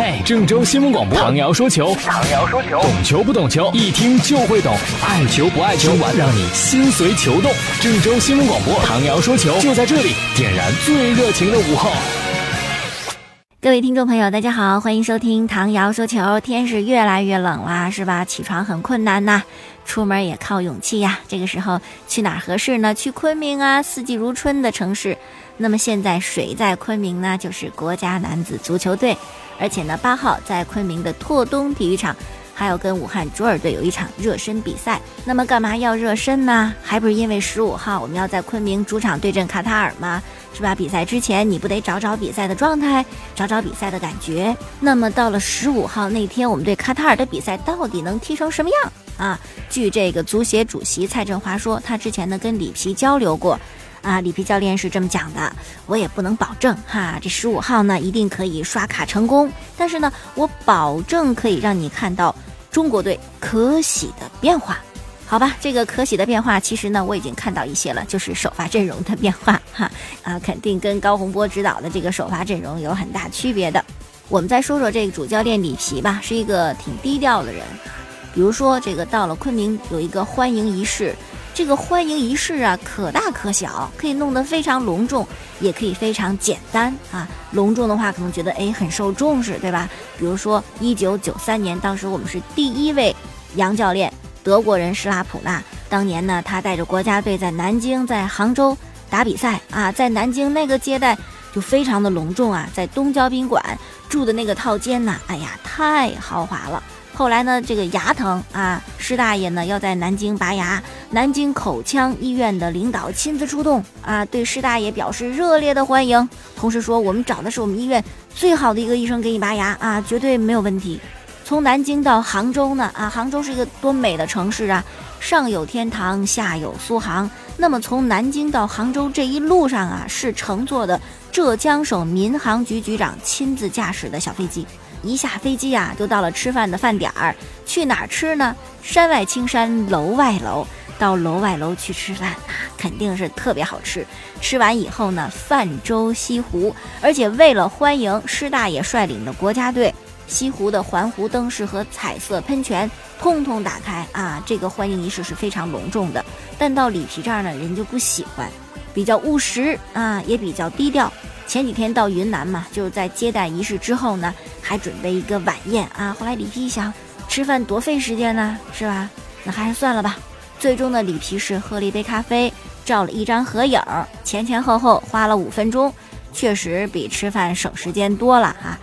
嘿，郑州新闻广播，唐瑶说球，唐瑶说球，懂球不懂球，一听就会懂，爱球不爱球，让你心随球动。郑州新闻广播，唐瑶说球，就在这里，点燃最热情的午后。各位听众朋友，大家好，欢迎收听唐瑶说球。天是越来越冷啦，是吧？起床很困难呐，出门也靠勇气呀。这个时候去哪儿合适呢？去昆明啊，四季如春的城市。那么现在谁在昆明呢？就是国家男子足球队，而且呢，八号在昆明的拓东体育场，还有跟武汉卓尔队有一场热身比赛。那么干嘛要热身呢？还不是因为十五号我们要在昆明主场对阵卡塔尔吗？是吧？比赛之前你不得找找比赛的状态，找找比赛的感觉。那么到了十五号那天，我们对卡塔尔的比赛到底能踢成什么样啊？据这个足协主席蔡振华说，他之前呢跟里皮交流过。啊，里皮教练是这么讲的，我也不能保证哈，这十五号呢一定可以刷卡成功，但是呢，我保证可以让你看到中国队可喜的变化，好吧？这个可喜的变化，其实呢我已经看到一些了，就是首发阵容的变化哈，啊，肯定跟高洪波指导的这个首发阵容有很大区别的。我们再说说这个主教练里皮吧，是一个挺低调的人，比如说这个到了昆明有一个欢迎仪式。这个欢迎仪式啊，可大可小，可以弄得非常隆重，也可以非常简单啊。隆重的话，可能觉得哎很受重视，对吧？比如说一九九三年，当时我们是第一位洋教练，德国人施拉普纳。当年呢，他带着国家队在南京、在杭州打比赛啊，在南京那个接待就非常的隆重啊，在东郊宾馆住的那个套间呢，哎呀，太豪华了。后来呢，这个牙疼啊，施大爷呢要在南京拔牙，南京口腔医院的领导亲自出动啊，对施大爷表示热烈的欢迎，同时说我们找的是我们医院最好的一个医生给你拔牙啊，绝对没有问题。从南京到杭州呢，啊，杭州是一个多美的城市啊，上有天堂，下有苏杭。那么从南京到杭州这一路上啊，是乘坐的浙江省民航局局长亲自驾驶的小飞机。一下飞机啊，就到了吃饭的饭点儿。去哪儿吃呢？山外青山楼外楼，到楼外楼去吃饭，肯定是特别好吃。吃完以后呢，泛舟西湖，而且为了欢迎施大爷率领的国家队，西湖的环湖灯饰和彩色喷泉通通打开啊！这个欢迎仪式是非常隆重的。但到里皮这儿呢，人就不喜欢，比较务实啊，也比较低调。前几天到云南嘛，就是在接待仪式之后呢，还准备一个晚宴啊。后来里皮一想，吃饭多费时间呢，是吧？那还是算了吧。最终的，里皮是喝了一杯咖啡，照了一张合影，前前后后花了五分钟，确实比吃饭省时间多了哈。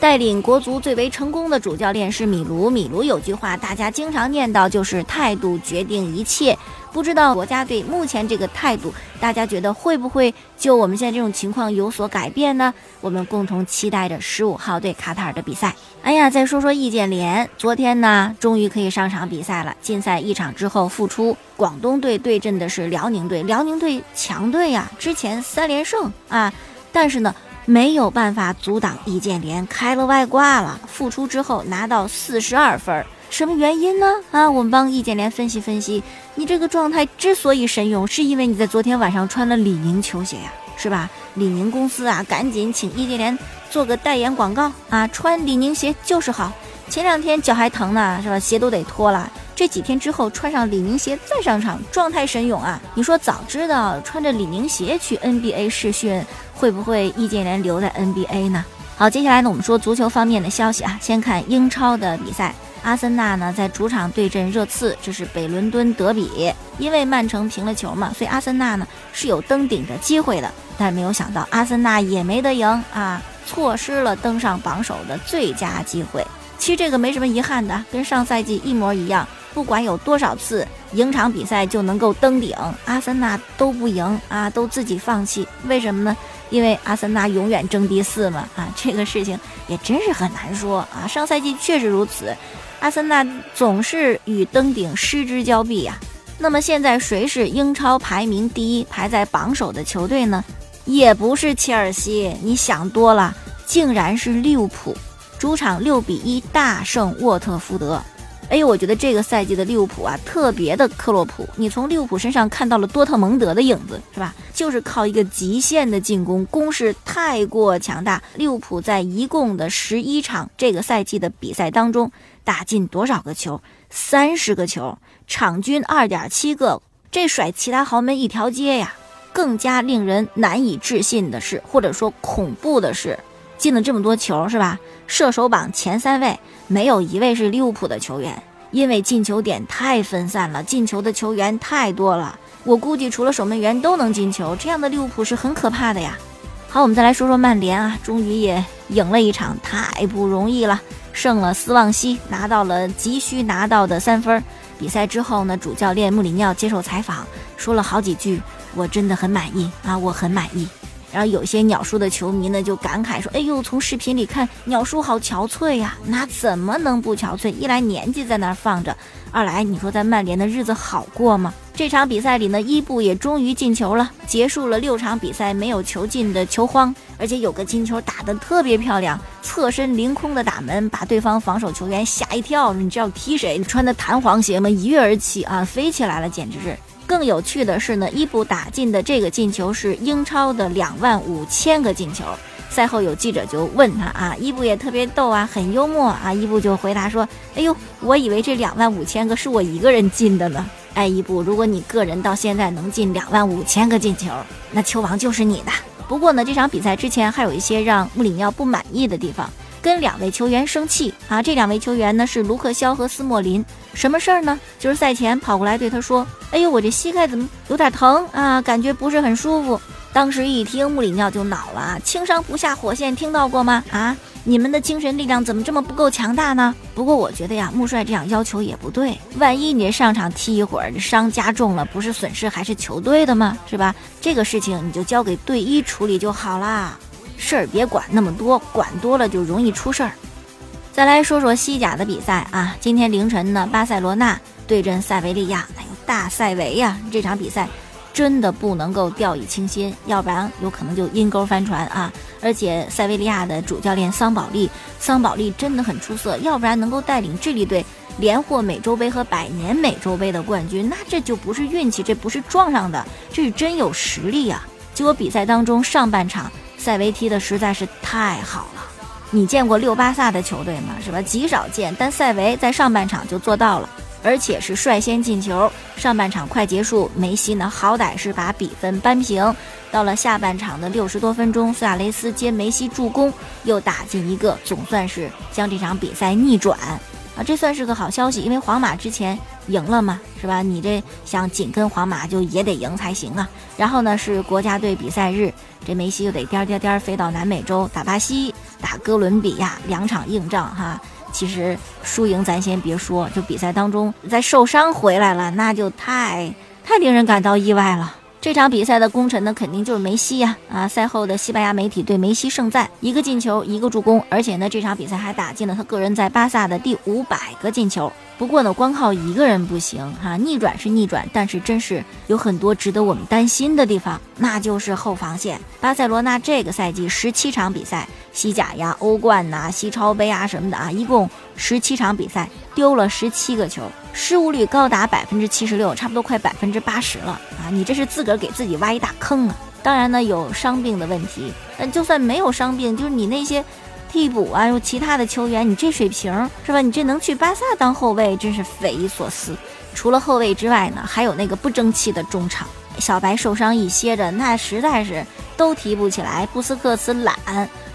带领国足最为成功的主教练是米卢。米卢有句话，大家经常念叨，就是态度决定一切。不知道国家队目前这个态度，大家觉得会不会就我们现在这种情况有所改变呢？我们共同期待着十五号对卡塔尔的比赛。哎呀，再说说易建联，昨天呢，终于可以上场比赛了。禁赛一场之后复出，广东队对阵的是辽宁队，辽宁队强队呀，之前三连胜啊，但是呢。没有办法阻挡易建联开了外挂了。复出之后拿到四十二分，什么原因呢？啊，我们帮易建联分析分析。你这个状态之所以神勇，是因为你在昨天晚上穿了李宁球鞋呀，是吧？李宁公司啊，赶紧请易建联做个代言广告啊，穿李宁鞋就是好。前两天脚还疼呢，是吧？鞋都得脱了。这几天之后穿上李宁鞋再上场，状态神勇啊！你说早知道穿着李宁鞋去 NBA 试训。会不会易建联留在 NBA 呢？好，接下来呢，我们说足球方面的消息啊。先看英超的比赛，阿森纳呢在主场对阵热刺，这是北伦敦德比。因为曼城平了球嘛，所以阿森纳呢是有登顶的机会的。但没有想到，阿森纳也没得赢啊，错失了登上榜首的最佳机会。其实这个没什么遗憾的，跟上赛季一模一样。不管有多少次赢场比赛就能够登顶，阿森纳都不赢啊，都自己放弃。为什么呢？因为阿森纳永远争第四嘛，啊，这个事情也真是很难说啊。上赛季确实如此，阿森纳总是与登顶失之交臂呀。那么现在谁是英超排名第一、排在榜首的球队呢？也不是切尔西，你想多了，竟然是利物浦，主场六比一大胜沃特福德。哎，我觉得这个赛季的利物浦啊，特别的克洛普，你从利物浦身上看到了多特蒙德的影子，是吧？就是靠一个极限的进攻，攻势太过强大。利物浦在一共的十一场这个赛季的比赛当中，打进多少个球？三十个球，场均二点七个，这甩其他豪门一条街呀！更加令人难以置信的是，或者说恐怖的是，进了这么多球，是吧？射手榜前三位没有一位是利物浦的球员，因为进球点太分散了，进球的球员太多了。我估计除了守门员都能进球，这样的利物浦是很可怕的呀。好，我们再来说说曼联啊，终于也赢了一场，太不容易了，胜了斯旺西，拿到了急需拿到的三分。比赛之后呢，主教练穆里尼奥接受采访，说了好几句。我真的很满意啊，我很满意。然后有些鸟叔的球迷呢就感慨说：“哎呦，从视频里看鸟叔好憔悴呀，那怎么能不憔悴？一来年纪在那儿放着，二来你说在曼联的日子好过吗？”这场比赛里呢，伊布也终于进球了，结束了六场比赛没有球进的球荒，而且有个金球打得特别漂亮，侧身凌空的打门，把对方防守球员吓一跳。你知道踢谁？你穿的弹簧鞋吗？一跃而起啊，飞起来了，简直是。更有趣的是呢，伊布打进的这个进球是英超的两万五千个进球。赛后有记者就问他啊，伊布也特别逗啊，很幽默啊。伊布就回答说：“哎呦，我以为这两万五千个是我一个人进的呢。”哎，伊布，如果你个人到现在能进两万五千个进球，那球王就是你的。不过呢，这场比赛之前还有一些让穆里尼奥不满意的地方。跟两位球员生气啊！这两位球员呢是卢克肖和斯莫林。什么事儿呢？就是赛前跑过来对他说：“哎呦，我这膝盖怎么有点疼啊？感觉不是很舒服。”当时一听，穆里尼奥就恼了啊！轻伤不下火线，听到过吗？啊，你们的精神力量怎么这么不够强大呢？不过我觉得呀，穆帅这样要求也不对。万一你上场踢一会儿，伤加重了，不是损失还是球队的吗？是吧？这个事情你就交给队医处理就好啦。事儿别管那么多，管多了就容易出事儿。再来说说西甲的比赛啊，今天凌晨呢，巴塞罗那对阵塞维利亚，哎呦，大塞维呀！这场比赛真的不能够掉以轻心，要不然有可能就阴沟翻船啊！而且塞维利亚的主教练桑保利，桑保利真的很出色，要不然能够带领智利队连获美洲杯和百年美洲杯的冠军，那这就不是运气，这不是撞上的，这是真有实力呀！结果比赛当中上半场。塞维踢的实在是太好了，你见过六巴萨的球队吗？是吧？极少见，但塞维在上半场就做到了，而且是率先进球。上半场快结束，梅西呢好歹是把比分扳平。到了下半场的六十多分钟，苏亚雷斯接梅西助攻，又打进一个，总算是将这场比赛逆转。啊，这算是个好消息，因为皇马之前赢了嘛，是吧？你这想紧跟皇马就也得赢才行啊。然后呢是国家队比赛日。这梅西又得颠颠颠飞到南美洲打巴西，打哥伦比亚两场硬仗哈。其实输赢咱先别说，就比赛当中再受伤回来了，那就太太令人感到意外了。这场比赛的功臣呢，肯定就是梅西呀！啊，赛后的西班牙媒体对梅西盛赞，一个进球，一个助攻，而且呢，这场比赛还打进了他个人在巴萨的第五百个进球。不过呢，光靠一个人不行哈，逆转是逆转，但是真是有很多值得我们担心的地方，那就是后防线。巴塞罗那这个赛季十七场比赛，西甲呀、欧冠呐、西超杯啊什么的啊，一共十七场比赛丢了十七个球，失误率高达百分之七十六，差不多快百分之八十了啊！你这是自个儿给自己挖一大坑啊！当然呢，有伤病的问题，但就算没有伤病，就是你那些。替补啊，又其他的球员，你这水平是吧？你这能去巴萨当后卫，真是匪夷所思。除了后卫之外呢，还有那个不争气的中场。小白受伤一歇着，那实在是都提不起来。布斯克茨懒，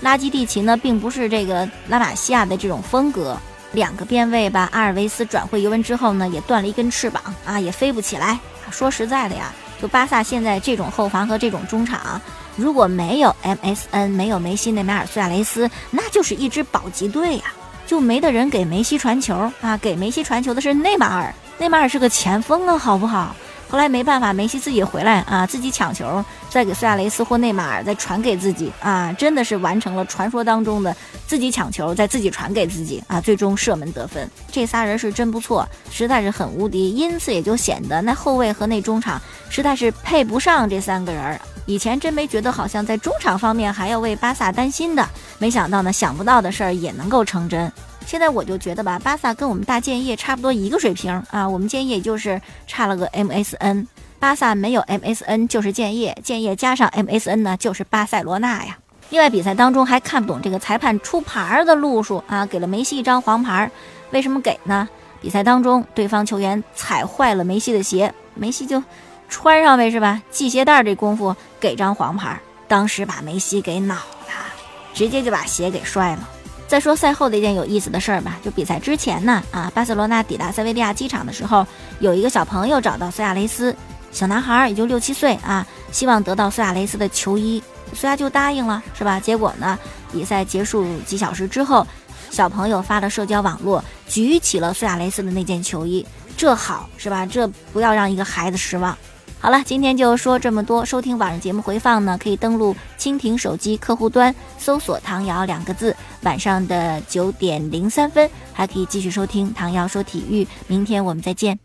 拉基蒂奇呢，并不是这个拉玛西亚的这种风格。两个边卫吧，阿尔维斯转会尤文之后呢，也断了一根翅膀啊，也飞不起来。说实在的呀，就巴萨现在这种后防和这种中场。如果没有 MSN，没有梅西、内马尔、苏亚雷斯，那就是一支保级队呀，就没得人给梅西传球啊！给梅西传球的是内马尔，内马尔是个前锋啊，好不好？后来没办法，梅西自己回来啊，自己抢球，再给苏亚雷斯或内马尔再传给自己啊，真的是完成了传说当中的自己抢球，再自己传给自己啊，最终射门得分。这仨人是真不错，实在是很无敌，因此也就显得那后卫和那中场实在是配不上这三个人。以前真没觉得好像在中场方面还要为巴萨担心的，没想到呢，想不到的事儿也能够成真。现在我就觉得吧，巴萨跟我们大建业差不多一个水平啊，我们建业就是差了个 MSN，巴萨没有 MSN 就是建业，建业加上 MSN 呢就是巴塞罗那呀。另外比赛当中还看不懂这个裁判出牌的路数啊，给了梅西一张黄牌，为什么给呢？比赛当中对方球员踩坏了梅西的鞋，梅西就穿上呗是吧？系鞋带这功夫给张黄牌，当时把梅西给恼了，直接就把鞋给摔了。再说赛后的一件有意思的事儿吧，就比赛之前呢，啊，巴塞罗那抵达塞维利亚机场的时候，有一个小朋友找到苏亚雷斯，小男孩也就六七岁啊，希望得到苏亚雷斯的球衣，苏亚就答应了，是吧？结果呢，比赛结束几小时之后，小朋友发了社交网络，举起了苏亚雷斯的那件球衣，这好是吧？这不要让一个孩子失望。好了，今天就说这么多。收听晚上节目回放呢，可以登录蜻蜓手机客户端，搜索“唐瑶”两个字。晚上的九点零三分，还可以继续收听唐瑶说体育。明天我们再见。